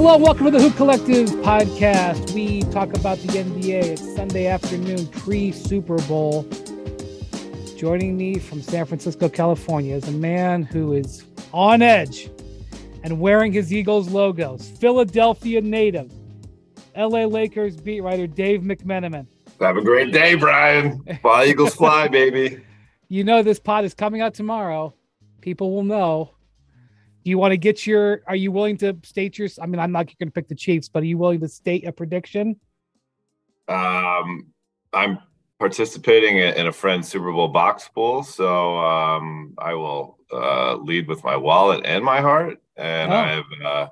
Hello, welcome to the Hoop Collective podcast. We talk about the NBA. It's Sunday afternoon, pre Super Bowl. Joining me from San Francisco, California, is a man who is on edge and wearing his Eagles logos. Philadelphia native, LA Lakers beat writer Dave McMenamin. Have a great day, Brian. Fly Eagles fly, baby. You know this pod is coming out tomorrow. People will know. Do you want to get your? Are you willing to state your? I mean, I'm not going to pick the Chiefs, but are you willing to state a prediction? Um, I'm participating in a friend's Super Bowl box pool, so um, I will uh, lead with my wallet and my heart, and oh. I have uh,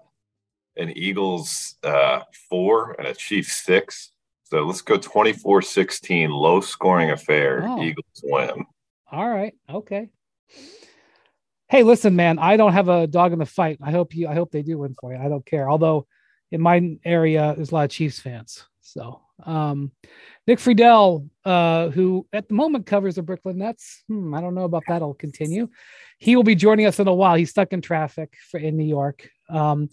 an Eagles uh, four and a Chiefs six. So let's go 24 16, low scoring affair. Oh. Eagles win. All right. Okay. Hey, listen, man. I don't have a dog in the fight. I hope you. I hope they do win for you. I don't care. Although, in my area, there's a lot of Chiefs fans. So, um, Nick Friedell, uh, who at the moment covers the Brooklyn Nets. Hmm, I don't know about that'll continue. He will be joining us in a while. He's stuck in traffic for in New York. Um,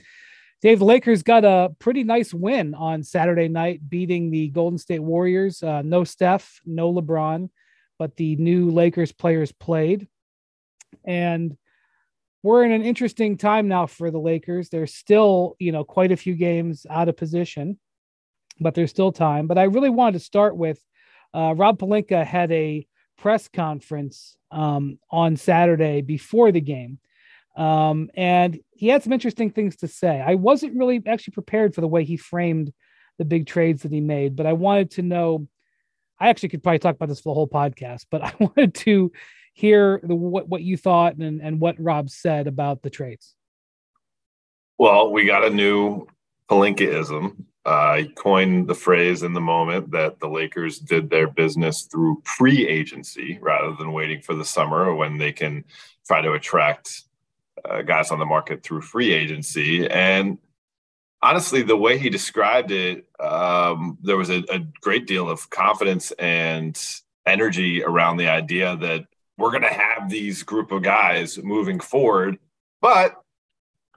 Dave, the Lakers got a pretty nice win on Saturday night, beating the Golden State Warriors. Uh, no Steph, no LeBron but the new Lakers players played. And we're in an interesting time now for the Lakers. There's still, you know, quite a few games out of position, but there's still time. But I really wanted to start with uh, Rob Pelinka had a press conference um, on Saturday before the game. Um, and he had some interesting things to say. I wasn't really actually prepared for the way he framed the big trades that he made, but I wanted to know I actually could probably talk about this for the whole podcast, but I wanted to hear the, what, what you thought and, and what Rob said about the trades. Well, we got a new Pelinkaism. Uh, I coined the phrase in the moment that the Lakers did their business through pre agency rather than waiting for the summer when they can try to attract uh, guys on the market through free agency. And honestly, the way he described it, um, there was a, a, great deal of confidence and energy around the idea that we're going to have these group of guys moving forward. But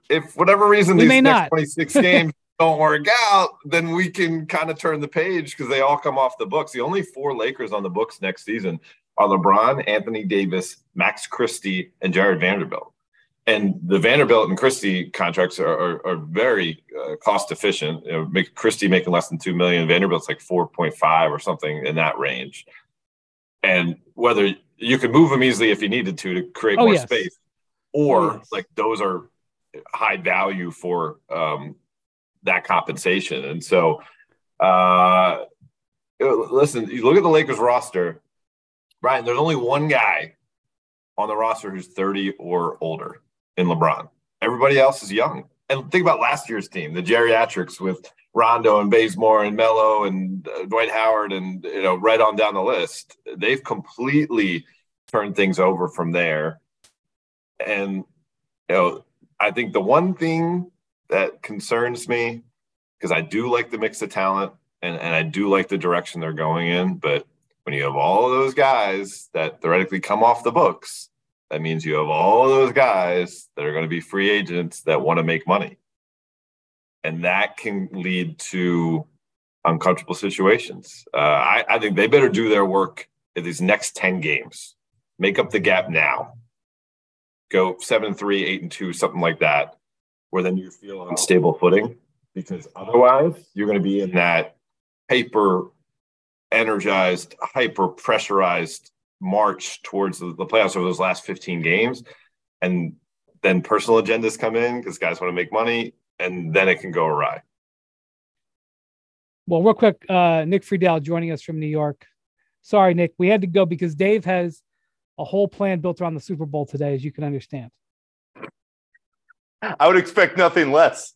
if whatever reason we these next not. 26 games don't work out, then we can kind of turn the page because they all come off the books. The only four Lakers on the books next season are LeBron, Anthony Davis, Max Christie, and Jarred Vanderbilt and the Vanderbilt and Christie contracts are, are, are very uh, cost efficient. You know, make Christie making less than two million, Vanderbilt's like four point five or something in that range. And whether you could move them easily if you needed to to create oh, more yes. space, or oh, yes. like those are high value for um, that compensation. And so, uh, listen, you look at the Lakers roster, Brian. There's only one guy on the roster who's 30 or older in LeBron. Everybody else is young. And think about last year's team, the geriatrics with Rondo and Bazemore and Melo and uh, Dwight Howard and you know right on down the list. They've completely turned things over from there. And you know, I think the one thing that concerns me because I do like the mix of talent and, and I do like the direction they're going in, but when you have all those guys that theoretically come off the books that means you have all those guys that are going to be free agents that want to make money. And that can lead to uncomfortable situations. Uh, I, I think they better do their work in these next 10 games, make up the gap now. Go seven, three, eight, and two, something like that, where then you feel on stable footing. Because otherwise, you're going to be in that hyper energized, hyper pressurized march towards the, the playoffs over those last 15 games. And then personal agendas come in because guys want to make money, and then it can go awry. Well, real quick, uh, Nick Friedell joining us from New York. Sorry, Nick, we had to go because Dave has a whole plan built around the Super Bowl today, as you can understand. I would expect nothing less.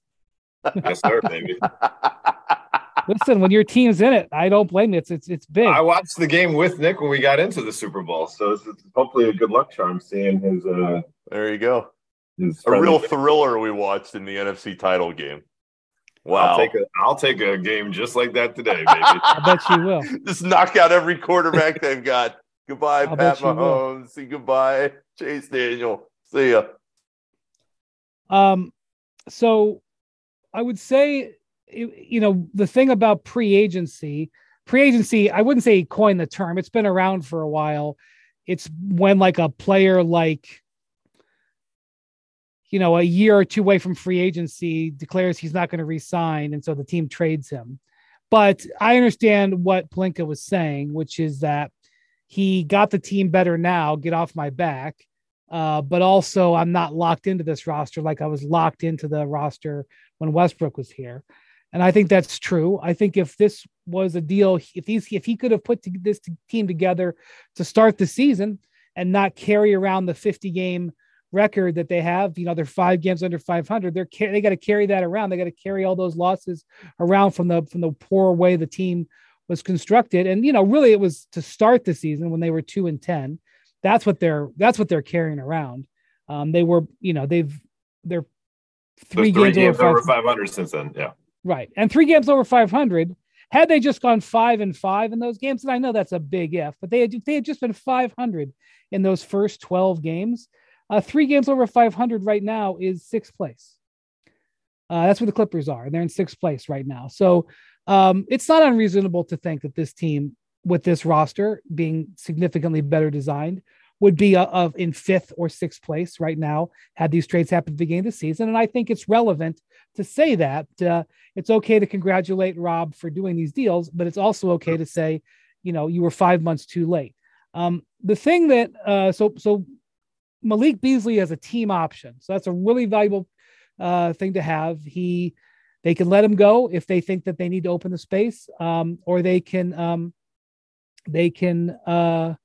yes, sir, baby. Listen, when your team's in it, I don't blame you. It's it's it's big. I watched the game with Nick when we got into the Super Bowl, so it's, it's hopefully a good luck charm seeing his. uh There you go. A real thriller we watched in the NFC title game. Wow. I'll take a I'll take a game just like that today, baby. I bet you will. just knock out every quarterback they've got. Goodbye, I'll Pat Mahomes. See goodbye, Chase Daniel. See ya. Um, so I would say, you know, the thing about pre agency, pre agency, I wouldn't say coin the term, it's been around for a while. It's when like a player like, you know, a year or two away from free agency declares he's not going to resign. And so the team trades him. But I understand what Pelinka was saying, which is that he got the team better now, get off my back. Uh, but also, I'm not locked into this roster like I was locked into the roster when Westbrook was here. And I think that's true. I think if this was a deal, if he's if he could have put this team together to start the season and not carry around the 50 game record that they have, you know, they're five games under 500. They're they got to carry that around. They got to carry all those losses around from the from the poor way the team was constructed. And you know, really, it was to start the season when they were two and ten. That's what they're that's what they're carrying around. Um, they were, you know, they've they're three, three games, games, over, 500 since then. Yeah, right, and three games over 500. Had they just gone five and five in those games, and I know that's a big if, but they had they had just been 500 in those first 12 games. Uh, three games over 500 right now is sixth place. Uh, that's where the Clippers are, and they're in sixth place right now. So um, it's not unreasonable to think that this team, with this roster being significantly better designed, would be a, of in fifth or sixth place right now had these trades happened at the beginning of the season. And I think it's relevant to say that uh, it's okay to congratulate Rob for doing these deals, but it's also okay to say, you know, you were five months too late. Um, the thing that uh, so so Malik Beasley has a team option, so that's a really valuable uh, thing to have. He they can let him go if they think that they need to open the space, um, or they can um, they can uh,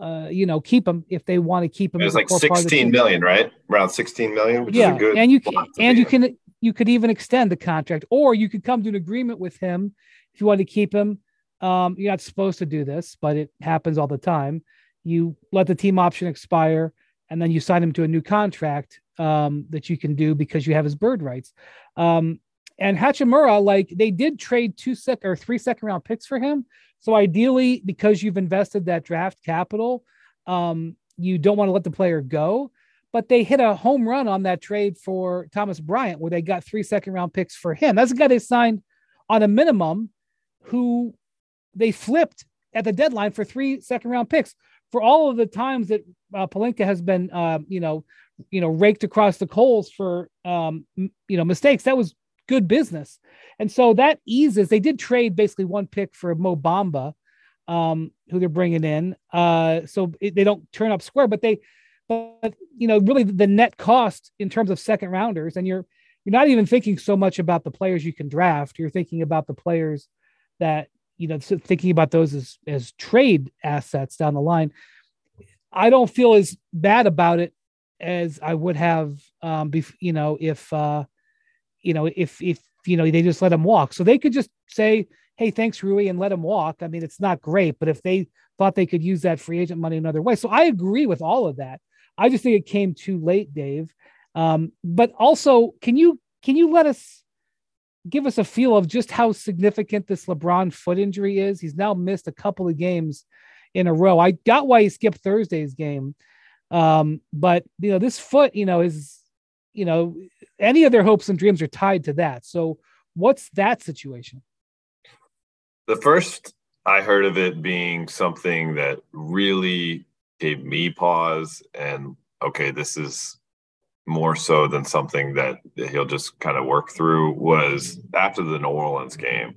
uh, you know keep him if they want to keep him. It's like sixteen million, right? Around sixteen million, which yeah, is a good. And you can and you can you could even extend the contract, or you could come to an agreement with him if you want to keep him. Um, you're not supposed to do this, but it happens all the time. You let the team option expire, and then you sign him to a new contract um, that you can do because you have his bird rights. Um, and Hachimura, like they did trade two sec or three second round picks for him. So ideally, because you've invested that draft capital, um, you don't want to let the player go. But they hit a home run on that trade for Thomas Bryant, where they got three second round picks for him. That's a guy they signed on a minimum, who they flipped at the deadline for three second round picks. For all of the times that uh, Pelinka has been, uh, you know, you know raked across the coals for um, you know mistakes. That was good business, and so that eases. They did trade basically one pick for Mo Bamba, um, who they're bringing in. Uh, so it, they don't turn up square, but they, but you know, really the net cost in terms of second rounders, and you're you're not even thinking so much about the players you can draft. You're thinking about the players that you know, thinking about those as as trade assets down the line. I don't feel as bad about it as I would have, um, bef- you know, if, uh, you know, if, if, you know, they just let him walk. So they could just say, Hey, thanks, Rui, and let him walk. I mean, it's not great, but if they thought they could use that free agent money another way. So I agree with all of that. I just think it came too late, Dave. Um, but also, can you, can you let us give us a feel of just how significant this LeBron foot injury is? He's now missed a couple of games in a row. I got why he skipped Thursday's game. Um, but you know, this foot, you know, is you know, any of their hopes and dreams are tied to that. So what's that situation? The first I heard of it being something that really gave me pause and okay, this is more so than something that he'll just kind of work through was after the New Orleans game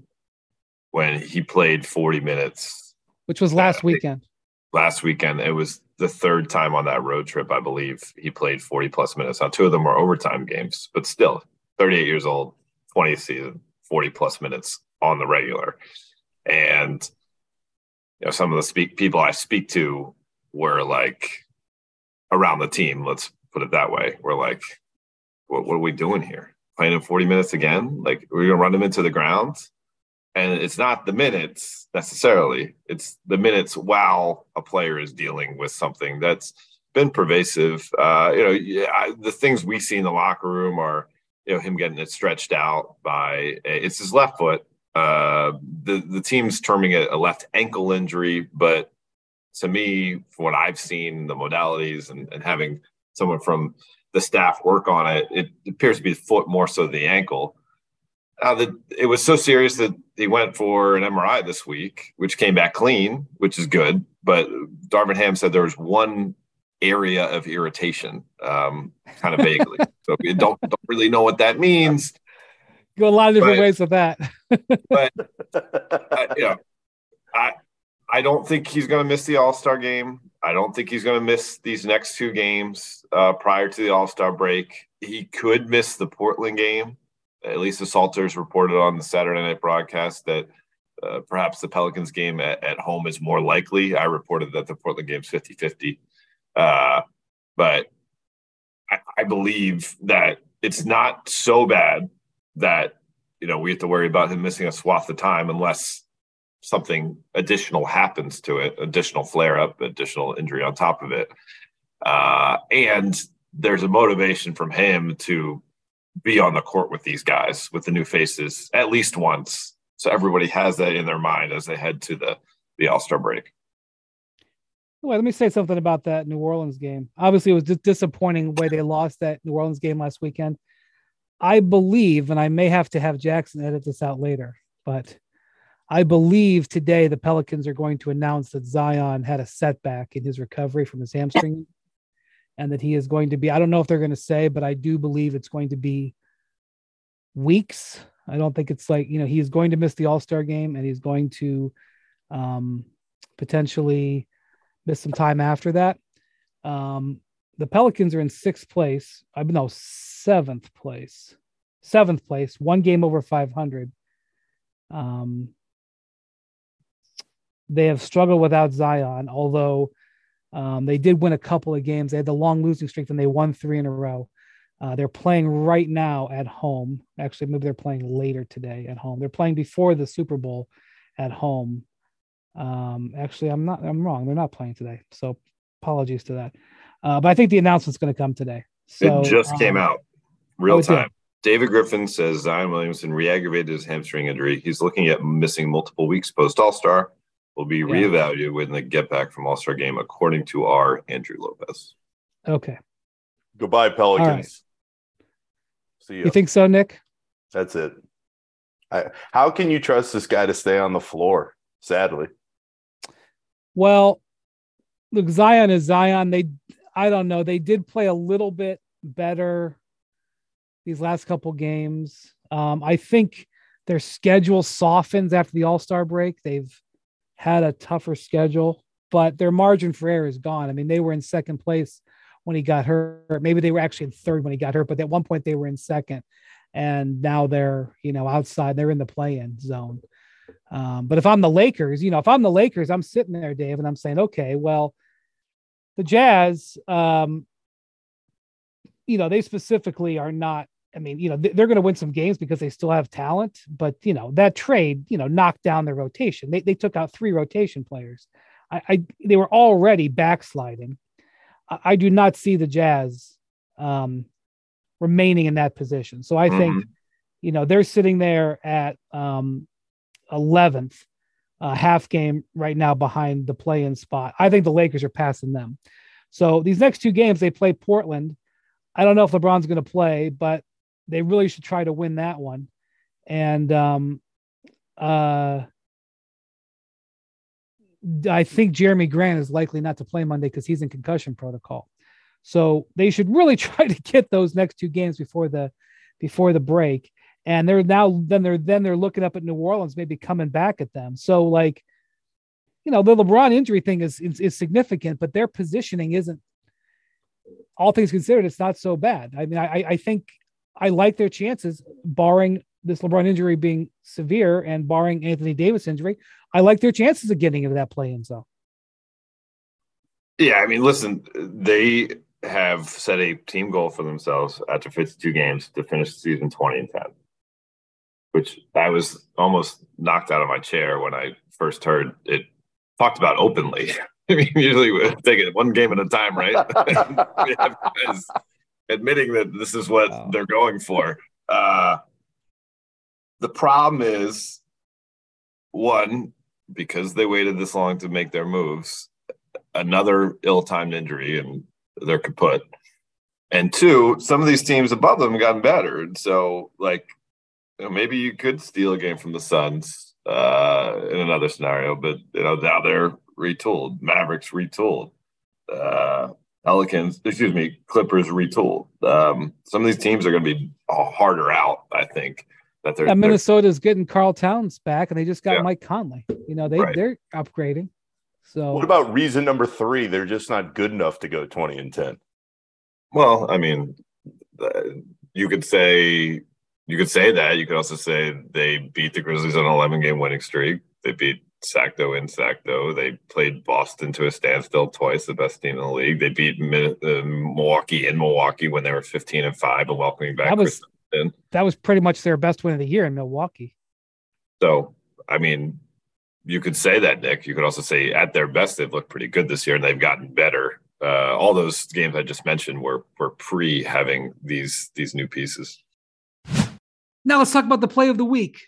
when he played 40 minutes which was last uh, weekend last weekend it was the third time on that road trip, I believe he played 40 plus minutes. Now, two of them were overtime games, but still 38 years old, 20th season, 40 plus minutes on the regular. And, you know, some of the speak people I speak to were like around the team, let's put it that way. We're like, what, what are we doing here? Playing him 40 minutes again? Like, we're going to run him into the ground? and it's not the minutes necessarily it's the minutes while a player is dealing with something that's been pervasive uh, you know yeah, the things we see in the locker room are you know him getting it stretched out by it's his left foot uh, the the team's terming it a left ankle injury but to me from what i've seen the modalities and, and having someone from the staff work on it. It appears to be the foot more so the ankle. Uh, the, it was so serious that he went for an MRI this week, which came back clean, which is good. But Darvin Ham said there was one area of irritation, um, kind of vaguely. so we don't don't really know what that means. Go a lot of different but, ways with that. but I, you know, I I don't think he's going to miss the All Star game. I don't think he's going to miss these next two games uh, prior to the All Star break. He could miss the Portland game. At least the Salters reported on the Saturday night broadcast that uh, perhaps the Pelicans game at, at, home is more likely. I reported that the Portland game's 50 50. Uh, but I, I believe that it's not so bad that, you know, we have to worry about him missing a swath of time unless something additional happens to it, additional flare up, additional injury on top of it. Uh, and there's a motivation from him to be on the court with these guys, with the new faces, at least once. So everybody has that in their mind as they head to the, the All Star break. Well, let me say something about that New Orleans game. Obviously, it was just disappointing the way they lost that New Orleans game last weekend. I believe, and I may have to have Jackson edit this out later, but I believe today the Pelicans are going to announce that Zion had a setback in his recovery from his hamstring and that he is going to be, I don't know if they're going to say, but I do believe it's going to be weeks. I don't think it's like, you know, he is going to miss the All Star game and he's going to um, potentially miss some time after that. Um, the Pelicans are in sixth place. I know seventh place, seventh place, one game over 500. Um, they have struggled without Zion, although um, they did win a couple of games. They had the long losing streak and they won three in a row. Uh, they're playing right now at home. Actually, maybe they're playing later today at home. They're playing before the Super Bowl at home. Um, actually, I'm not. I'm wrong. They're not playing today. So apologies to that. Uh, but I think the announcement's going to come today. So, it just um, came out, real time. David Griffin says Zion Williamson re-aggravated his hamstring injury. He's looking at missing multiple weeks post All Star will be yeah. reevaluated when they get back from All Star game, according to our Andrew Lopez. Okay. Goodbye, Pelicans. Right. See you. You think so, Nick? That's it. I, how can you trust this guy to stay on the floor? Sadly. Well, look, Zion is Zion. They, I don't know. They did play a little bit better these last couple games. Um, I think their schedule softens after the All Star break. They've had a tougher schedule, but their margin for error is gone. I mean, they were in second place when he got hurt. Maybe they were actually in third when he got hurt, but at one point they were in second, and now they're you know outside. They're in the play-in zone. Um, but if I'm the Lakers, you know, if I'm the Lakers, I'm sitting there, Dave, and I'm saying, okay, well, the Jazz, um, you know, they specifically are not I mean, you know, they're going to win some games because they still have talent, but you know, that trade, you know, knocked down their rotation. They, they took out three rotation players. I, I they were already backsliding. I, I, do not see the Jazz um, remaining in that position. So I mm-hmm. think, you know, they're sitting there at um, 11th, uh, half game right now behind the play in spot. I think the Lakers are passing them. So these next two games, they play Portland. I don't know if LeBron's going to play, but they really should try to win that one. And um, uh, I think Jerami Grant is likely not to play Monday because he's in concussion protocol. So they should really try to get those next two games before the before the break. And they're now then they're then they're looking up at New Orleans, maybe coming back at them. So like, you know, the LeBron injury thing is is, is significant, but their positioning isn't. All things considered, it's not so bad. I mean, I I think I like their chances, barring this LeBron injury being severe and barring Anthony Davis injury. I like their chances of getting into that play-in zone. Yeah, I mean, listen, they have set a team goal for themselves after 52 games to finish the season 20 and 10, which I was almost knocked out of my chair when I first heard it talked about openly. I mean, usually we take it one game at a time, right? we have guys admitting that this is what wow. they're going for. Uh, the problem is one, because they waited this long to make their moves, another ill timed injury and they're kaput. and two, some of these teams above them gotten better. And so, like, you know, maybe you could steal a game from the Suns uh, in another scenario, but you know now they're retooled. Mavericks retooled. Uh, Pelicans, excuse me, Clippers retooled. Um, some of these teams are going to be harder out, I think. That they're, yeah, Minnesota's getting Karl Towns back, and they just got Yeah. Mike Conley. You know, they Right. they're upgrading. So What about reason number three? They're just not good enough to go 20 and 10. Well, I mean, uh, you could say you could say that. You could also say they beat the Grizzlies on an 11 game winning streak. They beat Sacto in Sacto. They played Boston to a standstill twice, the best team in the league. They beat Min- uh, Milwaukee in Milwaukee when they were 15 and five, and welcoming back That was- that was pretty much their best win of the year in Milwaukee. So, I mean, you could say that, Nick. You could also say at their best, they've looked pretty good this year, and they've gotten better. Uh, all those games I just mentioned were were pre having these these new pieces. Now let's talk about the play of the week.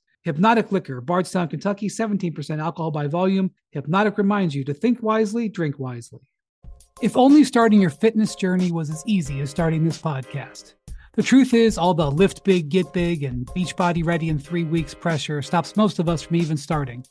Hypnotic Liquor, Bardstown, Kentucky, 17% alcohol by volume. Hypnotic reminds you to think wisely, drink wisely. If only starting your fitness journey was as easy as starting this podcast. The truth is, all the lift big, get big, and Beachbody ready in three weeks pressure stops most of us from even starting.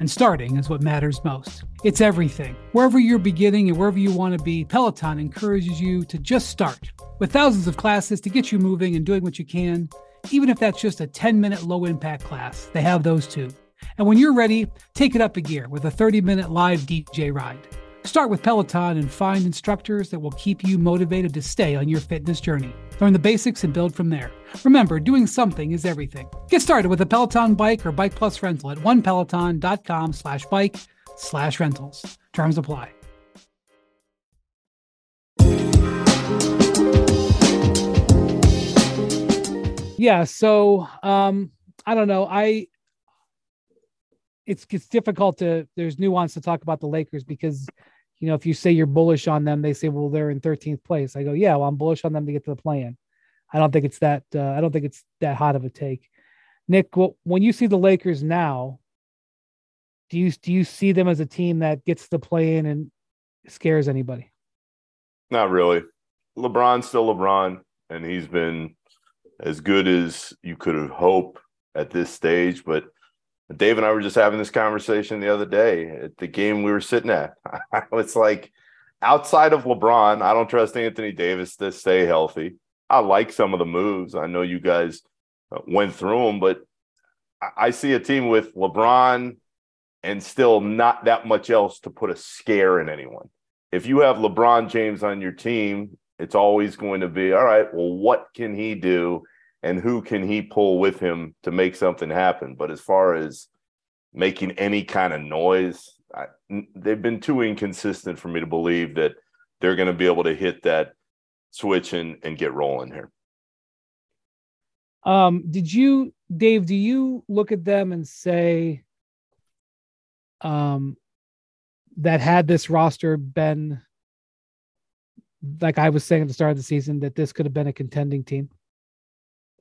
And starting is what matters most. It's everything. Wherever you're beginning and wherever you want to be, Peloton encourages you to just start. With thousands of classes to get you moving and doing what you can, even if that's just a 10 minute low impact class, they have those too. And when you're ready, take it up a gear with a 30 minute live DJ ride. Start with Peloton and find instructors that will keep you motivated to stay on your fitness journey. Learn the basics and build from there. Remember, doing something is everything. Get started with a Peloton bike or bike plus rental at onepeloton.com slash bike slash rentals. Terms apply. Yeah, so um I don't know. I it's it's difficult to there's nuance to talk about the Lakers because you know if you say you're bullish on them, they say, well, they're in 13th place. I go, yeah, well, I'm bullish on them to get to the play-in. I don't think it's that uh, I don't think it's that hot of a take. Nick, well, when you see the Lakers now, do you do you see them as a team that gets the play-in and scares anybody? Not really. LeBron's still LeBron, and he's been as good as you could have hoped at this stage. But Dave and I were just having this conversation the other day at the game we were sitting at. it's like outside of LeBron, I don't trust Anthony Davis to stay healthy. I like some of the moves. I know you guys uh, went through them, but I- I see a team with LeBron and still not that much else to put a scare in anyone. If you have LeBron James on your team, it's always going to be all right. Well, what can he do, and who can he pull with him to make something happen? But as far as making any kind of noise, I, they've been too inconsistent for me to believe that they're going to be able to hit that switch and, and get rolling here. Um, did you, Dave? Do you look at them and say, um, that had this roster been like I was saying at the start of the season, that this could have been a contending team?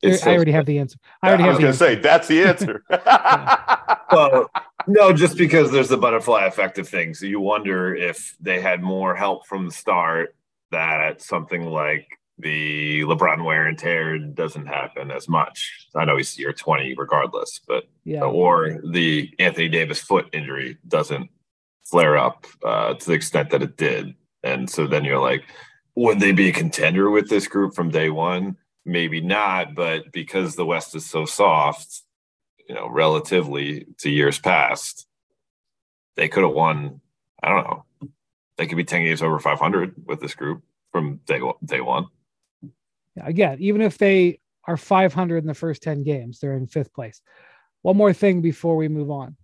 It's I already have the answer. I already I have was going to say that's the answer. well, no, just because there's the butterfly effect of things. You wonder if they had more help from the start that something like the LeBron wear and tear doesn't happen as much. I know he's year 20 regardless, but yeah. or the Anthony Davis foot injury doesn't flare up uh, to the extent that it did. And so then you're like, would they be a contender with this group from day one? Maybe not, but because the West is so soft, you know, relatively to years past, they could have won. I don't know. They could be 10 games over 500 with this group from day one. Day one. Yeah, Again, even if they are 500 in the first 10 games, they're in fifth place. One more thing before we move on.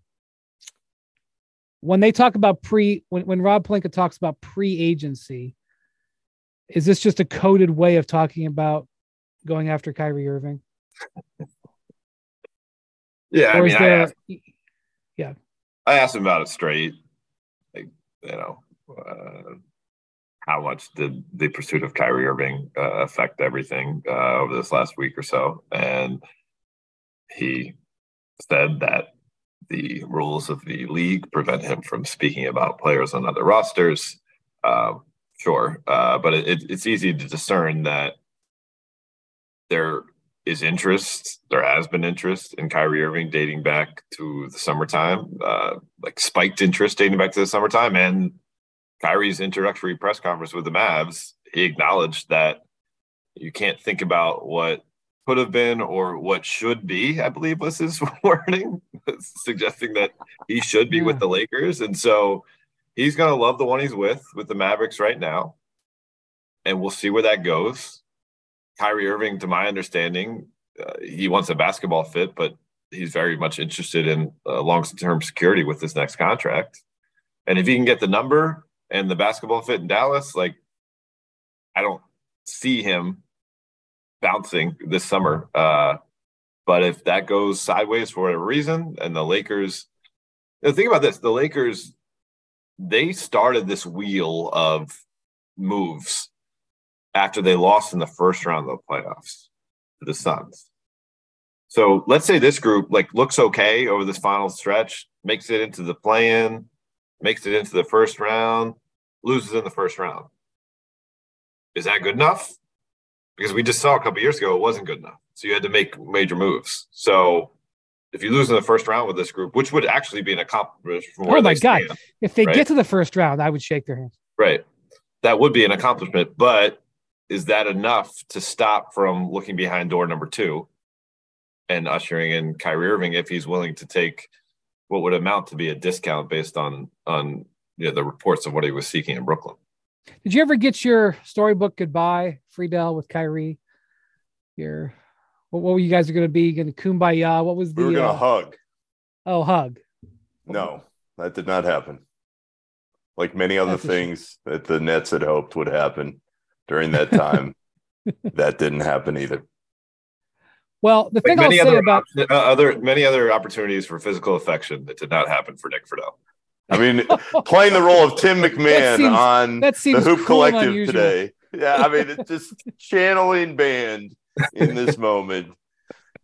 When they talk about pre, when, when Rob Pelinka talks about pre agency, is this just a coded way of talking about going after Kyrie Irving? Yeah, I mean, is I there? asked, I asked him about it straight. Like, you know, uh, how much did the pursuit of Kyrie Irving uh, affect everything uh, over this last week or so? And he said that the rules of the league prevent him from speaking about players on other rosters. Um, sure, uh, but it, it's easy to discern that there is interest. There has been interest in Kyrie Irving dating back to the summertime, uh, like spiked interest dating back to the summertime. And Kyrie's introductory press conference with the Mavs, he acknowledged that you can't think about what could have been or what should be, I believe was his wording, suggesting that he should be Yeah. with the Lakers. And so he's going to love the one he's with, with the Mavericks right now. And we'll see where that goes. Kyrie Irving, to my understanding, uh, he wants a basketball fit, but he's very much interested in uh, long-term security with this next contract. And if he can get the number and the basketball fit in Dallas, like I don't see him bouncing this summer. Uh, but if that goes sideways for whatever reason, and the Lakers, the thing about this, the Lakers, they started this wheel of moves after they lost in the first round of the playoffs to the Suns. So let's say this group like looks okay over this final stretch, makes it into the play-in, makes it into the first round, loses in the first round. Is that good enough? Because we just saw a couple years ago it wasn't good enough. So you had to make major moves. So if you lose in the first round with this group, which would actually be an accomplishment Oh my God. stand, If they Right. get to the first round, I would shake their hand. Right. That would be an accomplishment, but is that enough to stop from looking behind door number two and ushering in Kyrie Irving if he's willing to take what would amount to be a discount based on on you know, the reports of what he was seeking in Brooklyn? Did you ever get your storybook goodbye, Friedell with Kyrie? Your what, what were you guys going to be? Going to kumbaya? What was the We were gonna uh, hug. oh hug? No, that did not happen. Like many other That's a things that the Nets had hoped would happen during that time, that didn't happen either. Well, the Like thing I'll many say about op- uh, other many other opportunities for physical affection that did not happen for Nick Friedell. I mean, playing the role of Tim McMahon seems- on that the seems Hoop cruel and Collective unusual. today. Yeah, I mean, it's just channeling band in this moment.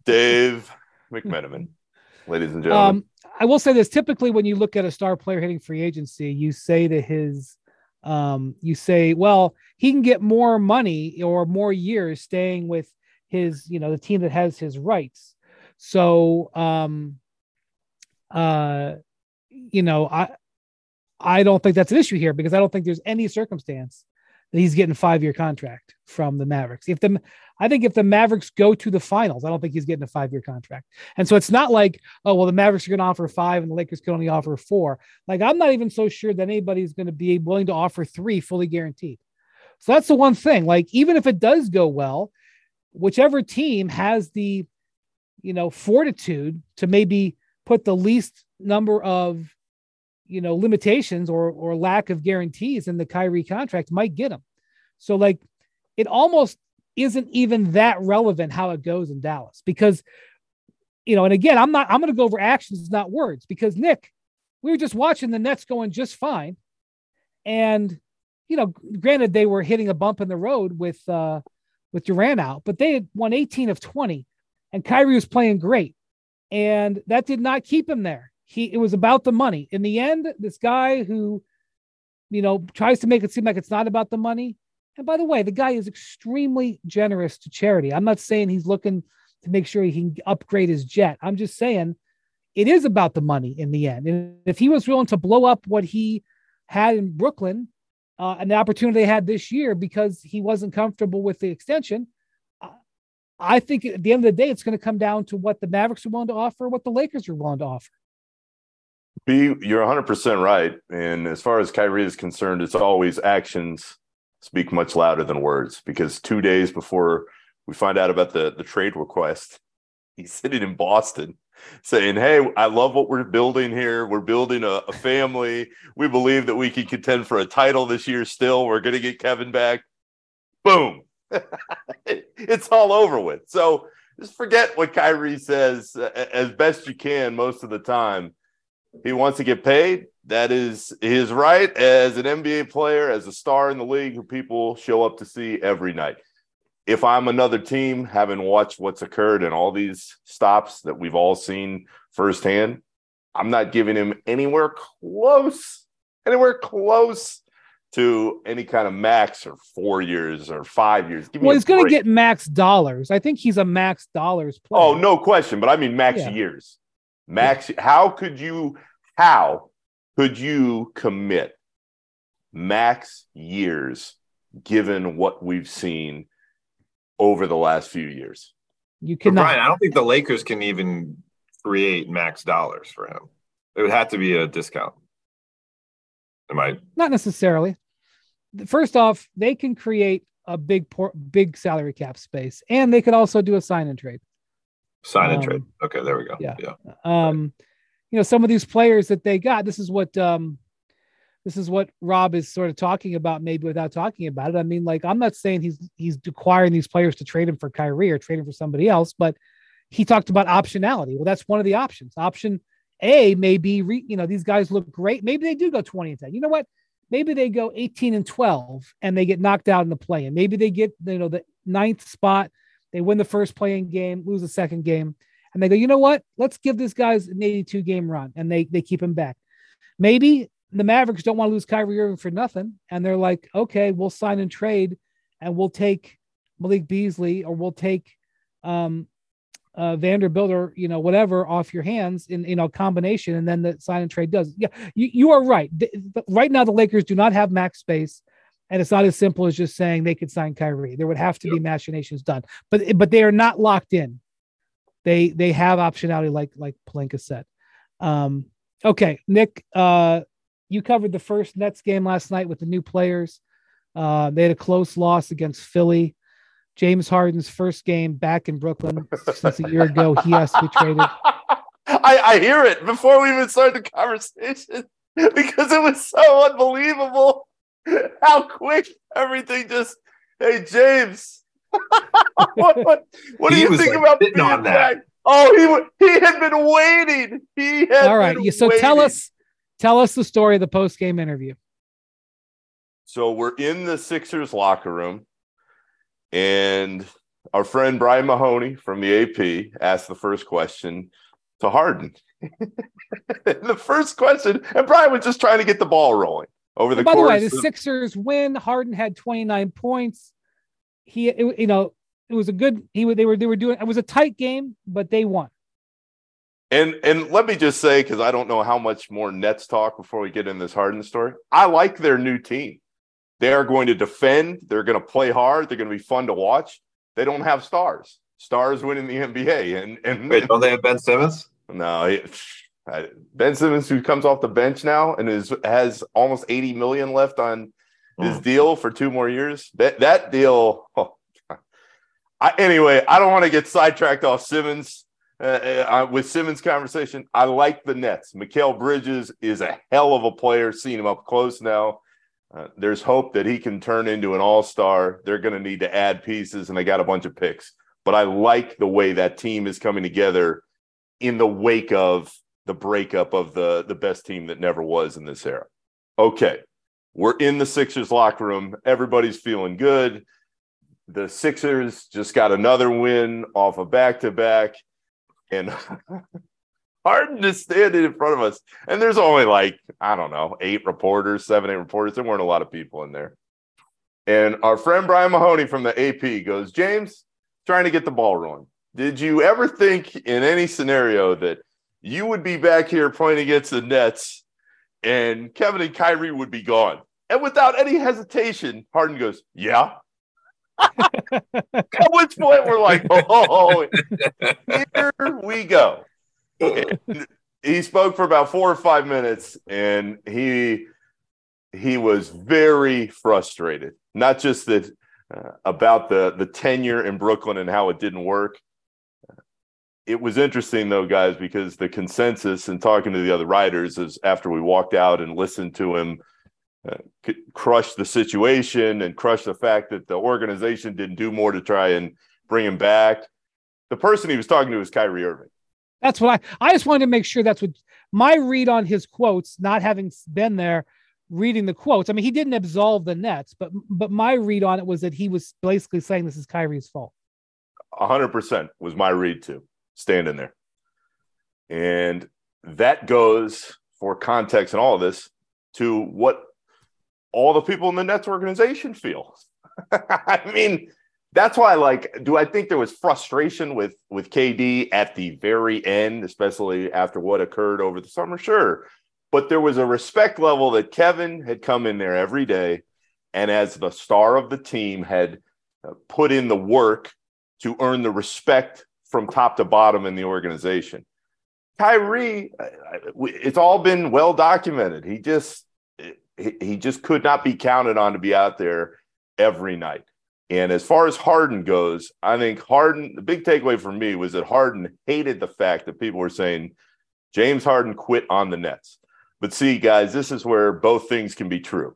Dave McMenamin, ladies and gentlemen. Um, I will say this: typically, when you look at a star player hitting free agency, you say to his, um, you say, well, he can get more money or more years staying with his, you know, the team that has his rights. So, um, uh, you know, I, I don't think that's an issue here because I don't think there's any circumstance that he's getting a five year contract from the Mavericks. If the, I think if the Mavericks go to the finals, I don't think he's getting a five year contract. And so it's not like, oh, well, the Mavericks are going to offer five and the Lakers can only offer four. Like, I'm not even so sure that anybody's going to be willing to offer three fully guaranteed. So that's the one thing. Like, even if it does go well, whichever team has the, you know, fortitude to maybe put the least number of, you know, limitations or or lack of guarantees in the Kyrie contract might get him. So like, it almost isn't even that relevant how it goes in Dallas because you know, and again, I'm not, I'm going to go over actions, not words, because Nick, we were just watching the Nets going just fine. And, you know, granted, they were hitting a bump in the road with, uh, with Durant out, but they had won 18 of 20 and Kyrie was playing great. And that did not keep him there. He, it was about the money. In the end, this guy who, you know, tries to make it seem like it's not about the money. And by the way, the guy is extremely generous to charity. I'm not saying he's looking to make sure he can upgrade his jet. I'm just saying it is about the money in the end. And if he was willing to blow up what he had in Brooklyn uh, and the opportunity they had this year because he wasn't comfortable with the extension, I think at the end of the day, it's going to come down to what the Mavericks are willing to offer, what the Lakers are willing to offer. B, you're 100% right. And as far as Kyrie is concerned, it's always actions speak much louder than words because two days before we find out about the, the trade request, he's sitting in Boston saying, Hey, I love what we're building here. We're building a, a family. We believe that we can contend for a title this year still. We're going to get Kevin back. Boom. it's all over with. So just forget what Kyrie says uh, as best you can most of the time. He wants to get paid. That is his right as an NBA player, as a star in the league who people show up to see every night. If I'm another team, having watched what's occurred in all these stops that we've all seen firsthand, I'm not giving him anywhere close, anywhere close to any kind of max or four years or five years. well, he's going to get max dollars. I think he's a max dollars oh, player. Oh, no question. But I mean max yeah. years. Max. How could you? How could you commit max years given what we've seen over the last few years? You cannot. Brian, I don't think the Lakers can even create max dollars for him. It would have to be a discount. Am I not necessarily? First off, they can create a big por- big salary cap space, and they could also do a sign and trade. Sign and um, trade. Okay, there we go. Yeah. Yeah. Um, you know, some of these players that they got. This is what um, this is what Rob is sort of talking about, maybe without talking about it. I mean, like, I'm not saying he's he's acquiring these players to trade him for Kyrie or trade him for somebody else, but he talked about optionality. Well, that's one of the options. Option A may be, re, you know, these guys look great. Maybe they do go 20 and 10. You know what? Maybe they go 18 and 12 and they get knocked out in the play. And maybe they get, you know, the ninth spot. They win the first playing game, lose the second game. And they go, you know what? Let's give this guys an 82 game run. And they they keep him back. Maybe the Mavericks don't want to lose Kyrie Irving for nothing. And they're like, okay, we'll sign and trade and we'll take Malik Beasley or we'll take um, uh, Vanderbilt or you know whatever off your hands in you know combination, and then the sign and trade does. Yeah, you, you are right. The, the, right now, the Lakers do not have max space, and it's not as simple as just saying they could sign Kyrie. There would have to yep. be machinations done, but but they are not locked in. They they have optionality, like like Pelinka said. Um, okay, Nick, uh, you covered the first Nets game last night with the new players. Uh, they had a close loss against Philly. James Harden's first game back in Brooklyn since a year ago. He has to be traded. I, I hear it before we even start the conversation because it was so unbelievable how quick everything just. Hey James, what, what, what do you think like about being on back? That. Oh, he he had been waiting. He had all right. so waiting. tell us tell us the story of the post game interview. So we're in the Sixers locker room and our friend Brian Mahoney from the AP asked the first question to Harden. the first question, and Brian was just trying to get the ball rolling over the. by the way, the of, Sixers win. Harden had 29 points. He, it, you know, it was a good. He they were they were doing. It was a tight game, but they won. And and let me just say, because I don't know how much more Nets talk before we get in this Harden story. I like their new team. They are going to defend. They're going to play hard. They're going to be fun to watch. They don't have stars. Stars winning the NBA. And and Wait, don't they have Ben Simmons? No, he, Ben Simmons, who comes off the bench now and is has almost 80 million left on his oh. deal for two more years. That that deal. Oh, I, anyway, I don't want to get sidetracked off Simmons. Uh, uh, with Simmons' conversation, I like the Nets. Mikal Bridges is a hell of a player. Seeing him up close now, uh, there's hope that he can turn into an all star. They're going to need to add pieces, and they got a bunch of picks. But I like the way that team is coming together in the wake of the breakup of the, the best team that never was in this era. Okay, we're in the Sixers locker room. Everybody's feeling good. The Sixers just got another win off a back to back. And Harden is standing in front of us, and there's only like I don't know eight reporters, seven, eight reporters. There weren't a lot of people in there. And our friend Brian Mahoney from the AP goes, James, trying to get the ball rolling. Did you ever think in any scenario that you would be back here playing against the Nets and Kevin and Kyrie would be gone? And without any hesitation, Harden goes, Yeah. At which point we're like, Oh, here we go he spoke for about four or five minutes, and he he was very frustrated. Not just that uh, about the the tenure in Brooklyn and how it didn't work. It was interesting though, guys, because the consensus and talking to the other writers is after we walked out and listened to him uh, crush the situation and crush the fact that the organization didn't do more to try and bring him back The person he was talking to was Kyrie Irving. That's what I I just wanted to make sure that's what my read on his quotes, not having been there, reading the quotes. I mean, he didn't absolve the Nets, but but my read on it was that he was basically saying this is Kyrie's fault. hundred percent was my read too, standing there. And that goes for context and all of this to what all the people in the Nets organization feel. I mean, that's why like do I think there was frustration with with KD at the very end, especially after what occurred over the summer? Sure. But there was a respect level that Kevin had come in there every day and as the star of the team had put in the work to earn the respect from top to bottom in the organization. Kyrie, uh, it's all been well documented. He just he just could not be counted on to be out there every night. And as far as Harden goes, I think Harden, the big takeaway for me was that Harden hated the fact that people were saying James Harden quit on the Nets. But see, guys, this is where both things can be true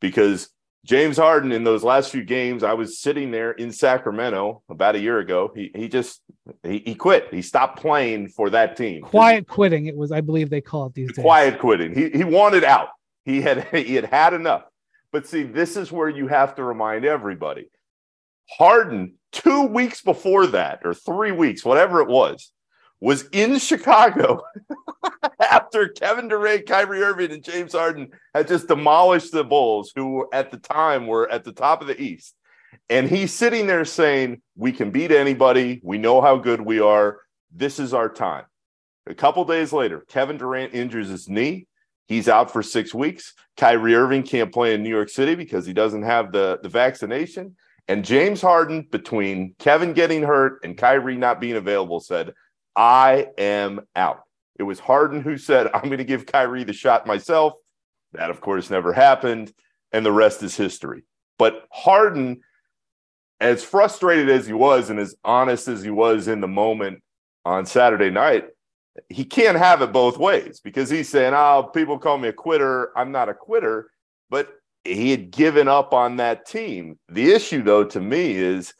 because James Harden in those last few games, I was sitting there in Sacramento about a year ago. He he just he, he quit. He stopped playing for that team. Quiet quitting. It was, I believe they call it these days. Quiet quitting. He he wanted out. He had he had had enough. But see, this is where you have to remind everybody. Harden, two weeks before that, or three weeks, whatever it was, was in Chicago after Kevin Durant, Kyrie Irving, and James Harden had just demolished the Bulls, who at the time were at the top of the East. And he's sitting there saying, We can beat anybody. We know how good we are. This is our time. A couple days later, Kevin Durant injures his knee. He's out for six weeks. Kyrie Irving can't play in New York City because he doesn't have the, the vaccination. And James Harden, between Kevin getting hurt and Kyrie not being available, said, I am out. It was Harden who said, I'm going to give Kyrie the shot myself. That, of course, never happened. And the rest is history. But Harden, as frustrated as he was and as honest as he was in the moment on Saturday night, he can't have it both ways because he's saying, "Oh, people call me a quitter. I'm not a quitter." But he had given up on that team. The issue, though, to me is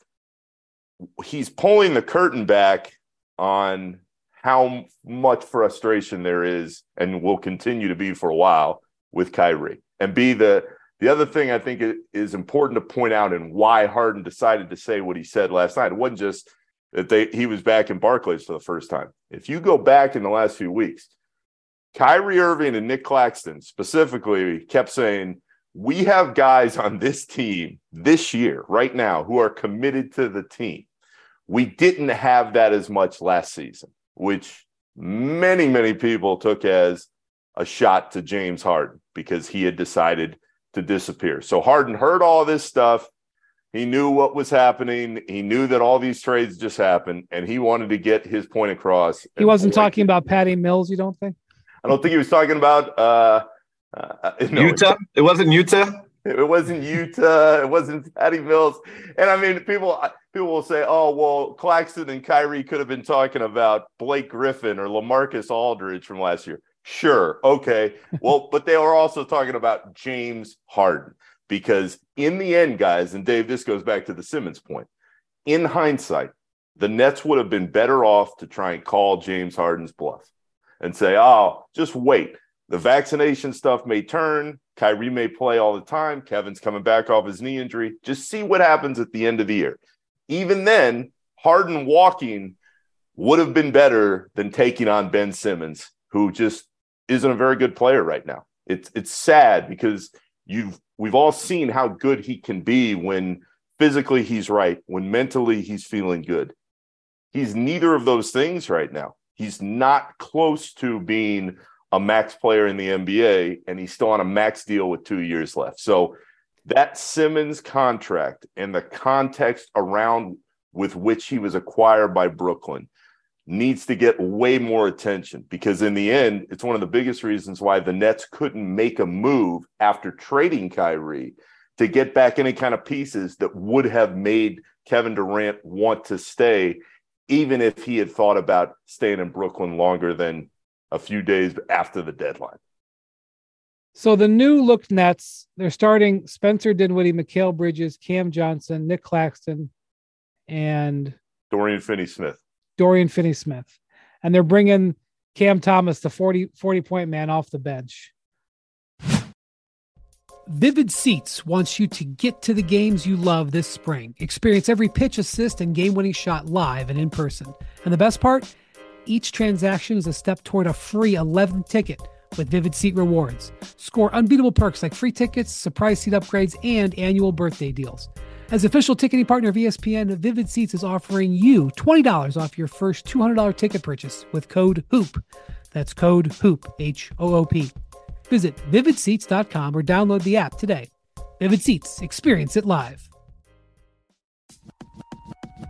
he's pulling the curtain back on how much frustration there is and will continue to be for a while with Kyrie. And be the the other thing I think is important to point out and why Harden decided to say what he said last night. It wasn't just that they he was back in Barclays for the first time. If you go back in the last few weeks, Kyrie Irving and Nick Claxton specifically kept saying, We have guys on this team this year, right now, who are committed to the team. We didn't have that as much last season, which many, many people took as a shot to James Harden because he had decided to disappear. So Harden heard all this stuff he knew what was happening. He knew that all these trades just happened, and he wanted to get his point across. He wasn't talking about Patty Mills, you don't think? I don't think he was talking about uh, uh, no, Utah. It wasn't Utah. It wasn't Utah. It wasn't Patty Mills. And I mean, people people will say, "Oh, well, Claxton and Kyrie could have been talking about Blake Griffin or LaMarcus Aldridge from last year." Sure, okay. Well, but they were also talking about James Harden because in the end, guys, and Dave, this goes back to the Simmons point. In hindsight, the Nets would have been better off to try and call James Harden's bluff and say, oh, just wait. The vaccination stuff may turn. Kyrie may play all the time. Kevin's coming back off his knee injury. Just see what happens at the end of the year. Even then, Harden walking would have been better than taking on Ben Simmons, who just isn't a very good player right now. It's it's sad because you've we've all seen how good he can be when physically he's right, when mentally he's feeling good. He's neither of those things right now. He's not close to being a max player in the NBA, and he's still on a max deal with two years left. So that Simmons contract and the context around with which he was acquired by Brooklyn needs to get way more attention because in the end, it's one of the biggest reasons why the Nets couldn't make a move after trading Kyrie to get back any kind of pieces that would have made Kevin Durant want to stay, even if he had thought about staying in Brooklyn longer than a few days after the deadline. So the new look Nets, they're starting Spencer Dinwiddie, Mikal Bridges, Cam Johnson, Nick Claxton, and Dorian Finney Smith. Dorian Finney Smith, and they're bringing Cam Thomas, the 40, 40 point man, off the bench. Vivid Seats wants you to get to the games you love this spring. Experience every pitch, assist, and game winning shot live and in person. And the best part? Each transaction is a step toward a free 11th ticket with Vivid Seat rewards. Score unbeatable perks like free tickets, surprise seat upgrades, and annual birthday deals. As official ticketing partner of ESPN, Vivid Seats is offering you $20 off your first $200 ticket purchase with code HOOP. That's code HOOP, H O O P. Visit vividseats.com or download the app today. Vivid Seats, experience it live.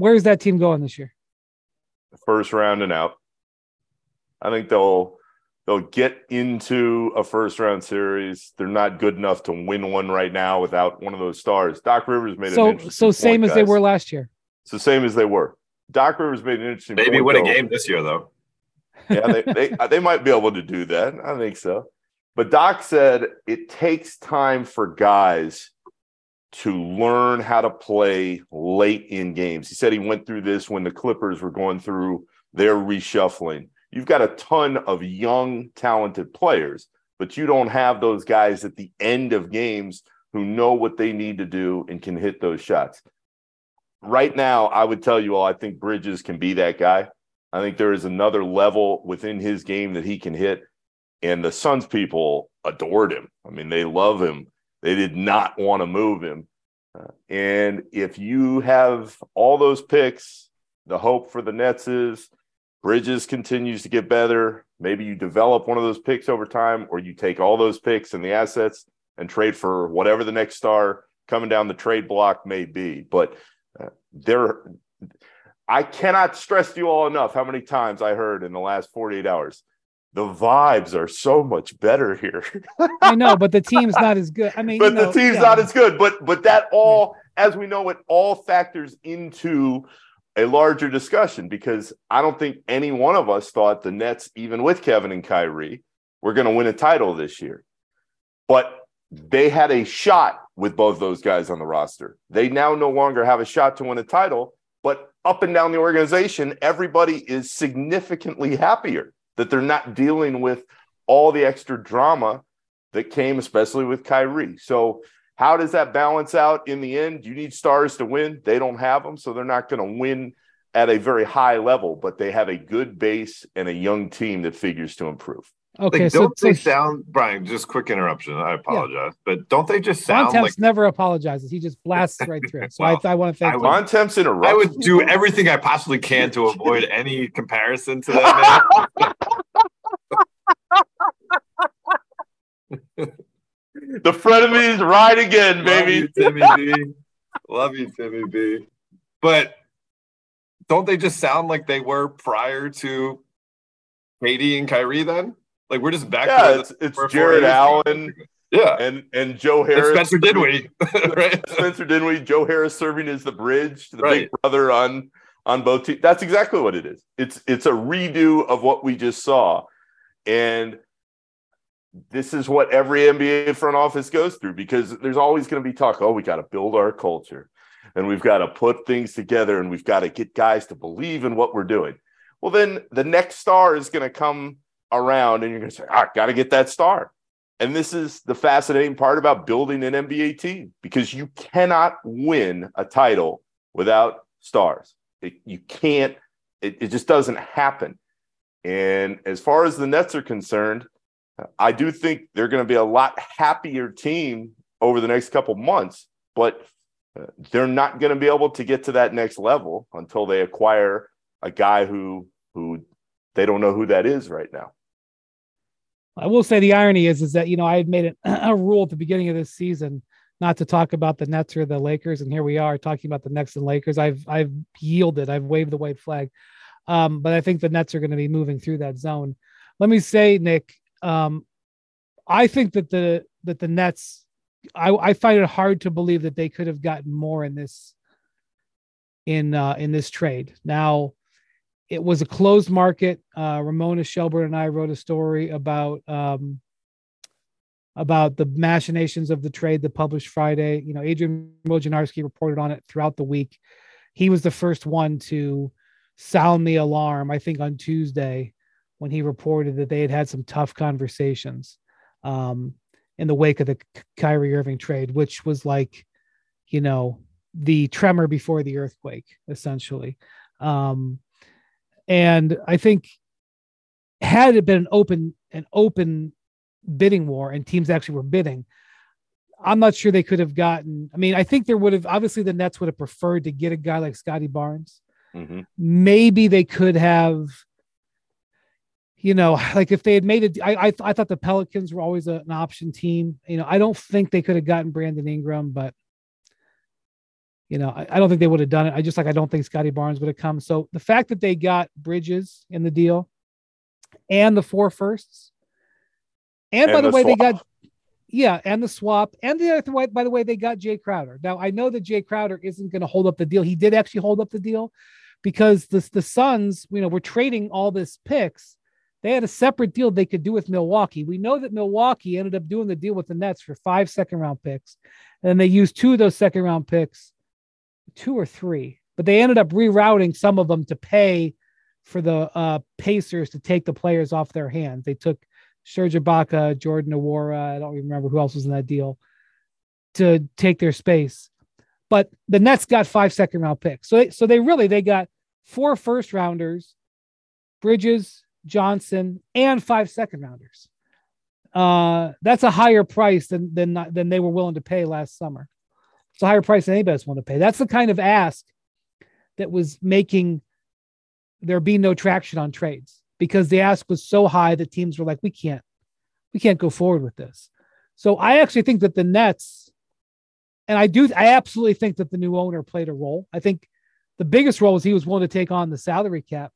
Where's that team going this year? First round and out. I think they'll they'll get into a first round series. They're not good enough to win one right now without one of those stars. Doc Rivers made so an so same point, as they were last year. It's the same as they were. Doc Rivers made an interesting. Maybe point, win a game this year though. yeah, they, they they might be able to do that. I think so. But Doc said it takes time for guys to learn how to play late in games. He said he went through this when the Clippers were going through their reshuffling. You've got a ton of young, talented players, but you don't have those guys at the end of games who know what they need to do and can hit those shots. Right now, I would tell you all, I think Bridges can be that guy. I think there is another level within his game that he can hit. And the Suns people adored him. I mean, they love him. They did not want to move him. Uh, and if you have all those picks, the hope for the Nets is Bridges continues to get better. Maybe you develop one of those picks over time, or you take all those picks and the assets and trade for whatever the next star coming down the trade block may be. But uh, there, I cannot stress to you all enough how many times I heard in the last 48 hours. The vibes are so much better here. I know, but the team's not as good. I mean, but you know, the team's yeah. not as good. But but that hmm. all, as we know, it all factors into a larger discussion because I don't think any one of us thought the Nets, even with Kevin and Kyrie, were going to win a title this year. But they had a shot with both those guys on the roster. They now no longer have a shot to win a title, but up and down the organization, everybody is significantly happier that they're not dealing with all the extra drama that came, especially with Kyrie. So, how does that balance out in the end? You need stars to win. They don't have them, so they're not going to win at a very high level, but they have a good base and a young team that figures to improve. Okay, like, so, don't so they sound Brian? Just quick interruption. I apologize, but don't they just sound Bontemps like never apologizes. He just blasts right through. So Wow. I, I want to thank I him. would- interrupts. I would do everything I possibly can to avoid any comparison to that man. The frenemies ride again, baby. Love you, Timmy B. Love you, Timmy B. But don't they just sound like they were prior to KD and Kyrie then? Like we're just back Yeah, to it's it's Jarrett. Allen Yeah. and and Joe And Harris. Spencer Dinwiddie. right? Spencer Dinwiddie, Joe Harris serving as the bridge, to the big brother on on both teams. That's exactly what it is. It's it's a redo of what we just saw, and this is what every NBA front office goes through because there's always going to be talk. Oh, we got to build our culture, and we've got to put things together, and we've got to get guys to believe in what we're doing. Well, then the next star is going to come around, and you're going to say, "I got to get that star." And this is the fascinating part about building an NBA team because you cannot win a title without stars. It, you can't, it, it just doesn't happen. And as far as the Nets are concerned, I do think they're going to be a lot happier team over the next couple months, but uh, they're not going to be able to get to that next level until they acquire a guy who who they don't know who that is right now. I will say the irony is is that you know I had made it a rule at the beginning of this season not to talk about the Nets or the Lakers, and here we are talking about the Nets and Lakers. I've I've yielded. I've waved the white flag. Um, but I think the Nets are going to be moving through that zone. Let me say, Nick, um, I think that the that the Nets, I, I find it hard to believe that they could have gotten more in this in uh, in this trade. Now, it was a closed market. Uh, Ramona Shelburne and I wrote a story about um, about the machinations of the trade that published Friday. You know, Adrian Wojnarowski reported on it throughout the week. He was the first one to sound the alarm, I think, on Tuesday when he reported that they had had some tough conversations um, in the wake of the Kyrie Irving trade, which was like, you know, the tremor before the earthquake, essentially. Um, and I think had it been an open an open bidding war and teams actually were bidding, I'm not sure they could have gotten. I mean, I think there would have obviously the Nets would have preferred to get a guy like Scottie Barnes. Mm-hmm. Maybe they could have, you know, like if they had made it. I I, I thought the Pelicans were always a, an option team. You know, I don't think they could have gotten Brandon Ingram, but you know, I, I don't think they would have done it. I just like I don't think Scottie Barnes would have come. So the fact that they got Bridges in the deal and the four firsts, and, and by the, the way, swap. they got yeah, and the swap, and the other way, by the way, they got Jay Crowder. Now I know that Jay Crowder isn't going to hold up the deal. He did actually hold up the deal because the the Suns, you know, were trading all this picks. They had a separate deal they could do with Milwaukee. We know that Milwaukee ended up doing the deal with the Nets for five second round picks, and they used two of those second round picks, two or three, but they ended up rerouting some of them to pay for the uh, Pacers to take the players off their hands. They took Serge Ibaka, Jordan Nwora, I don't remember who else was in that deal, to take their space. But the Nets got five second round picks. So they, so they really they got four first rounders, Bridges, Johnson, and five second rounders. Uh, that's a higher price than than than they were willing to pay last summer. It's a higher price than anybody's willing to pay. That's the kind of ask that was making there be no traction on trades because the ask was so high that teams were like, we can't, we can't go forward with this. So I actually think that the Nets, and I do, I absolutely think that the new owner played a role. I think the biggest role was he was willing to take on the salary cap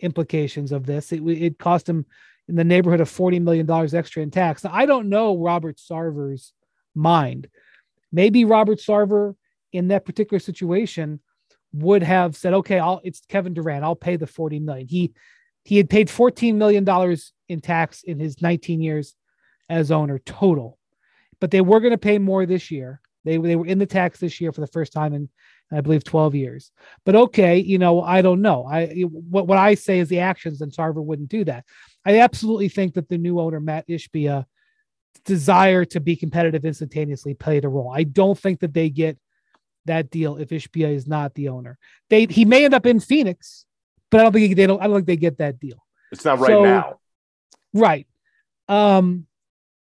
implications of this. It, it cost him in the neighborhood of $40 million extra in tax. Now, I don't know Robert Sarver's mind. Maybe Robert Sarver in that particular situation would have said, okay, I'll, it's Kevin Durant. I'll pay the 40 million. He, he had paid $14 million in tax in his 19 years as owner total, but they were going to pay more this year. They, they were in the tax this year for the first time in, I believe, 12 years. But okay, you know, I don't know. I what, what I say is the actions, and Sarver wouldn't do that. I absolutely think that the new owner, Matt Ishbia, desire to be competitive instantaneously played a role. I don't think that they get that deal if Ishbia is not the owner. They he may end up in Phoenix but I don't think they don't. I don't think they get that deal. It's not right so, now. Right. Um,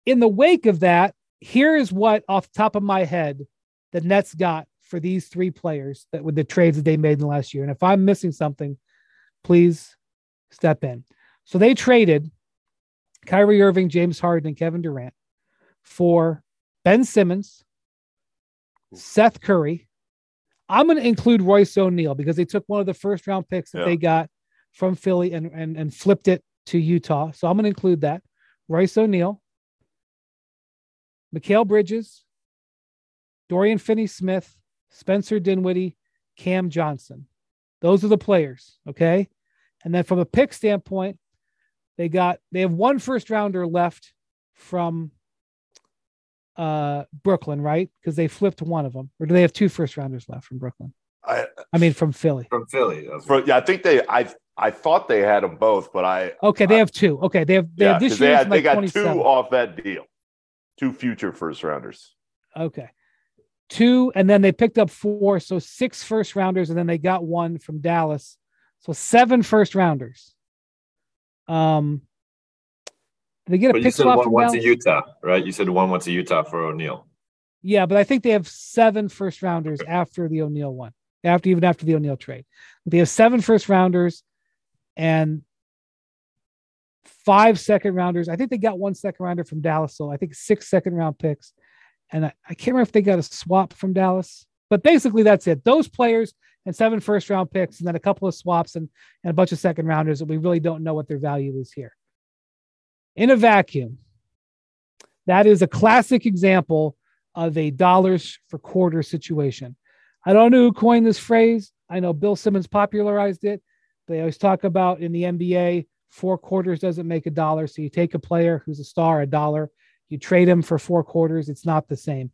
in the wake of that, here is what off the top of my head the Nets got for these three players that with the trades that they made in the last year. And if I'm missing something, please step in. So they traded Kyrie Irving, James Harden, and Kevin Durant for Ben Simmons, Seth Curry, I'm going to include Royce O'Neale because they took one of the first round picks that yeah. they got from Philly and, and, and flipped it to Utah. So I'm going to include that. Royce O'Neale, Mikal Bridges, Dorian Finney Smith, Spencer Dinwiddie, Cam Johnson. Those are the players. Okay. And then from a pick standpoint, they got, they have one first rounder left from uh, Brooklyn, right? Because they flipped one of them, or do they have two first rounders left from Brooklyn? I, I mean, from Philly. From Philly. For, yeah, I think they. I I thought they had them both, but I. Okay, they I, have two. Okay, they have. They yeah, have this year. They, had, like they got two off that deal. Two future first rounders. Okay, two, and then they picked up four, so six first rounders, and then they got one from Dallas, so seven first rounders. Um, they get a but pick swap one went to Utah, right? You said one went to Utah for O'Neale. Yeah, but I think they have seven first rounders after the O'Neale one, after even after the O'Neale trade. They have seven first rounders and five second rounders. I think they got one second rounder from Dallas, so I think six second round picks. And I, I can't remember if they got a swap from Dallas, but basically that's it. Those players and seven first round picks, and then a couple of swaps and, and a bunch of second rounders that we really don't know what their value is here. In a vacuum, that is a classic example of a dollars for quarter situation. I don't know who coined this phrase. I know Bill Simmons popularized it. They always talk about in the NBA, four quarters doesn't make a dollar. So you take a player who's a star, a dollar, you trade him for four quarters. It's not the same.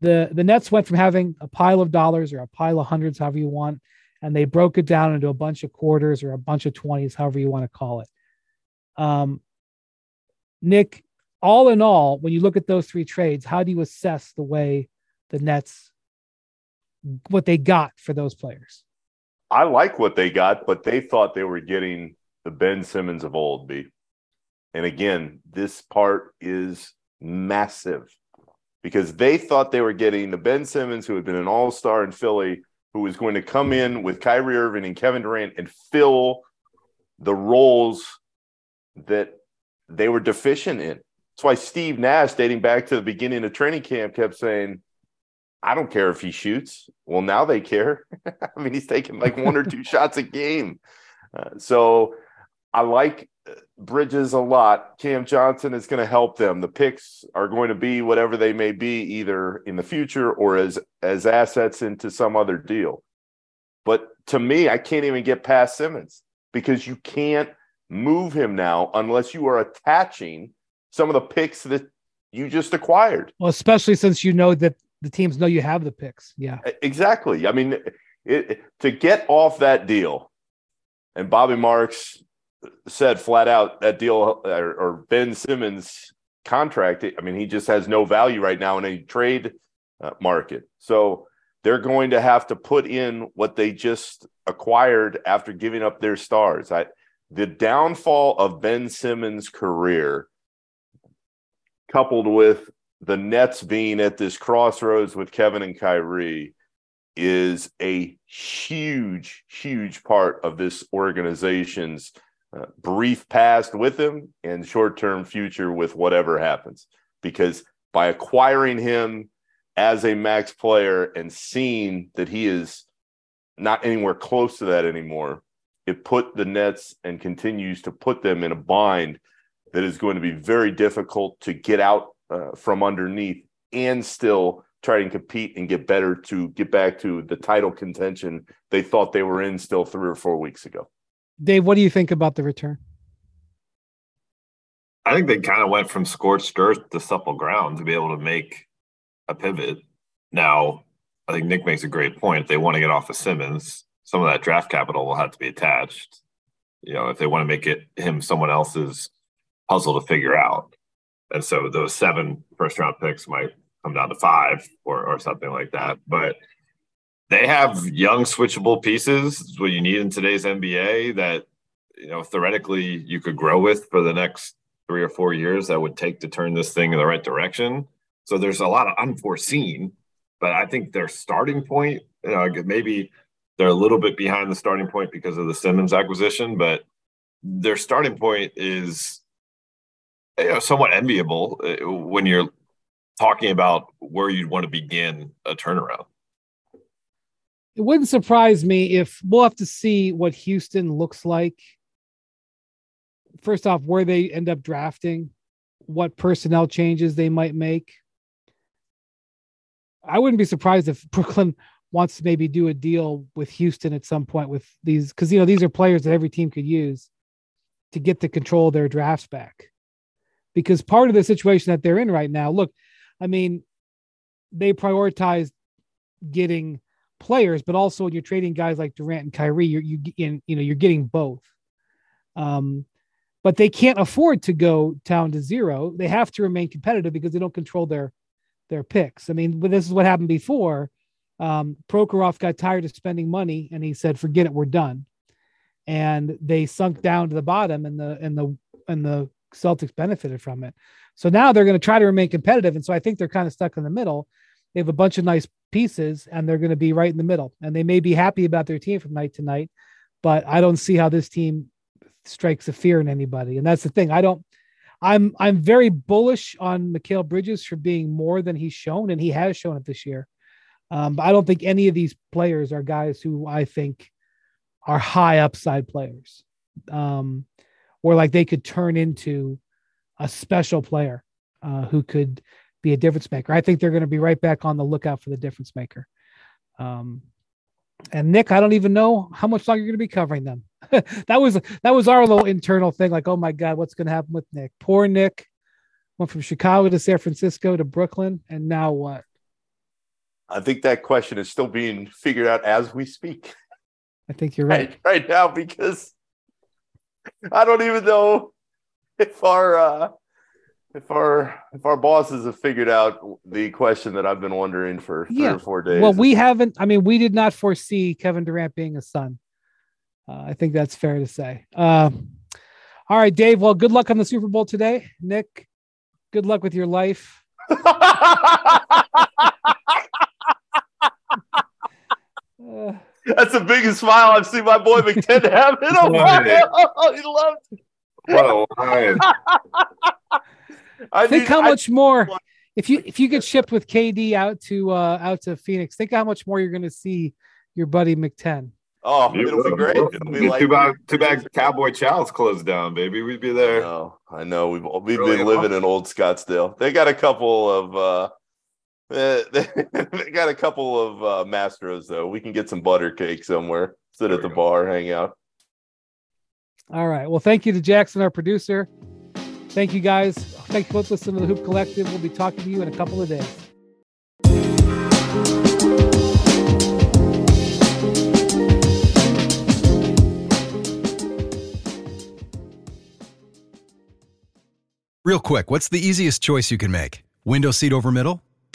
The the Nets went from having a pile of dollars or a pile of hundreds, however you want, and they broke it down into a bunch of quarters or a bunch of twenties, however you want to call it. Um, Nick, all in all, when you look at those three trades, how do you assess the way the Nets what they got for those players? I like what they got, but they thought they were getting the Ben Simmons of old, B. And again, this part is massive because they thought they were getting the Ben Simmons, who had been an all star in Philly, who was going to come in with Kyrie Irving and Kevin Durant and fill the roles that they were deficient in. That's why Steve Nash, dating back to the beginning of training camp, kept saying, I don't care if he shoots. Well, now they care. I mean, he's taking like one or two shots a game. Uh, so I like uh, Bridges a lot. Cam Johnson is going to help them. The picks are going to be whatever they may be, either in the future or as as assets into some other deal. But to me, I can't even get past Simmons because you can't move him now unless you are attaching some of the picks that you just acquired. Well, especially since you know that the teams know you have the picks. Yeah, exactly. I mean, it, it, to get off that deal, and Bobby Marks said flat out that deal or, or Ben Simmons contract. I mean, he just has no value right now in a trade uh, market. So they're going to have to put in what they just acquired after giving up their stars. I, the downfall of Ben Simmons' career, coupled with the Nets being at this crossroads with Kevin and Kyrie, is a huge, huge part of this organization's uh, brief past with him and short term future with whatever happens. Because by acquiring him as a max player and seeing that he is not anywhere close to that anymore, it put the Nets and continues to put them in a bind that is going to be very difficult to get out uh, from underneath and still try and compete and get better to get back to the title contention they thought they were in still three or four weeks ago. Dave, what do you think about the return? I think they kind of went from scorched earth to supple ground to be able to make a pivot. Now, I think Nick makes a great point. If they want to get off of Simmons, some of that draft capital will have to be attached. You know, if they want to make it him someone else's puzzle to figure out. And so those seven first round picks might come down to five or, or something like that. But they have young switchable pieces, what you need in today's NBA that, you know, theoretically you could grow with for the next three or four years that would take to turn this thing in the right direction. So there's a lot of unforeseen, but I think their starting point, you know, maybe they're a little bit behind the starting point because of the Simmons acquisition, but their starting point is you know, somewhat enviable uh, when you're talking about where you'd want to begin a turnaround. It wouldn't surprise me if we'll have to see what Houston looks like. First off, where they end up drafting, what personnel changes they might make. I wouldn't be surprised if Brooklyn wants to maybe do a deal with Houston at some point with these because you know these are players that every team could use to get the control of their drafts back because part of the situation that they're in right now, look, I mean, they prioritize getting players, but also when you're trading guys like Durant and Kyrie, you're you in, you know you're getting both. Um, but they can't afford to go down to zero. They have to remain competitive because they don't control their their picks. I mean, this is what happened before. Um, Prokhorov got tired of spending money and he said, "Forget it, we're done." And they sunk down to the bottom, and the and the and the Celtics benefited from it. So now they're going to try to remain competitive. And so I think they're kind of stuck in the middle. They have a bunch of nice pieces and they're going to be right in the middle. And they may be happy about their team from night to night, but I don't see how this team strikes a fear in anybody. And that's the thing. I don't, I'm, I'm very bullish on Mikal Bridges for being more than he's shown. And he has shown it this year. Um, but I don't think any of these players are guys who I think are high upside players, um, or like they could turn into a special player uh, who could be a difference maker. I think they're going to be right back on the lookout for the difference maker. Um, and Nick, I don't even know how much longer you're going to be covering them. that was that was our little internal thing. Like, oh my God, what's going to happen with Nick? Poor Nick went from Chicago to San Francisco to Brooklyn, and now what? I think that question is still being figured out as we speak. I think you're right. Right, right now because I don't even know if our uh, if our if our bosses have figured out the question that I've been wondering for three Yeah. or four days. Well, we haven't. I mean, we did not foresee Kevin Durant being a son. Uh, I think that's fair to say. Um, all right, Dave. Well, good luck on the Super Bowl today, Nick. Good luck with your life. That's the biggest smile I've seen my boy McTen have in a while. he loved. What a lion. I think need- how I- much more if you if you get shipped with KD out to uh out to Phoenix. Think how much more you're going to see your buddy McTen. oh, You it'll be great. It'll be like too bad, too bad Cowboy Ciao's closed down, baby. We'd be I there. know, I know. We've we've Really been living in old Scottsdale. They got a couple of uh eh, they, they got a couple of uh Mastros though. We can get some butter cake somewhere. Sit There at the go. bar, hang out. All right. Well, thank you to Jackson, our producer. Thank you guys. Thank you for listening to the Hoop Collective. We'll be talking to you in a couple of days. Real quick, what's the easiest choice you can make? Window seat over middle?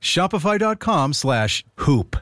Shopify.com slash hoop.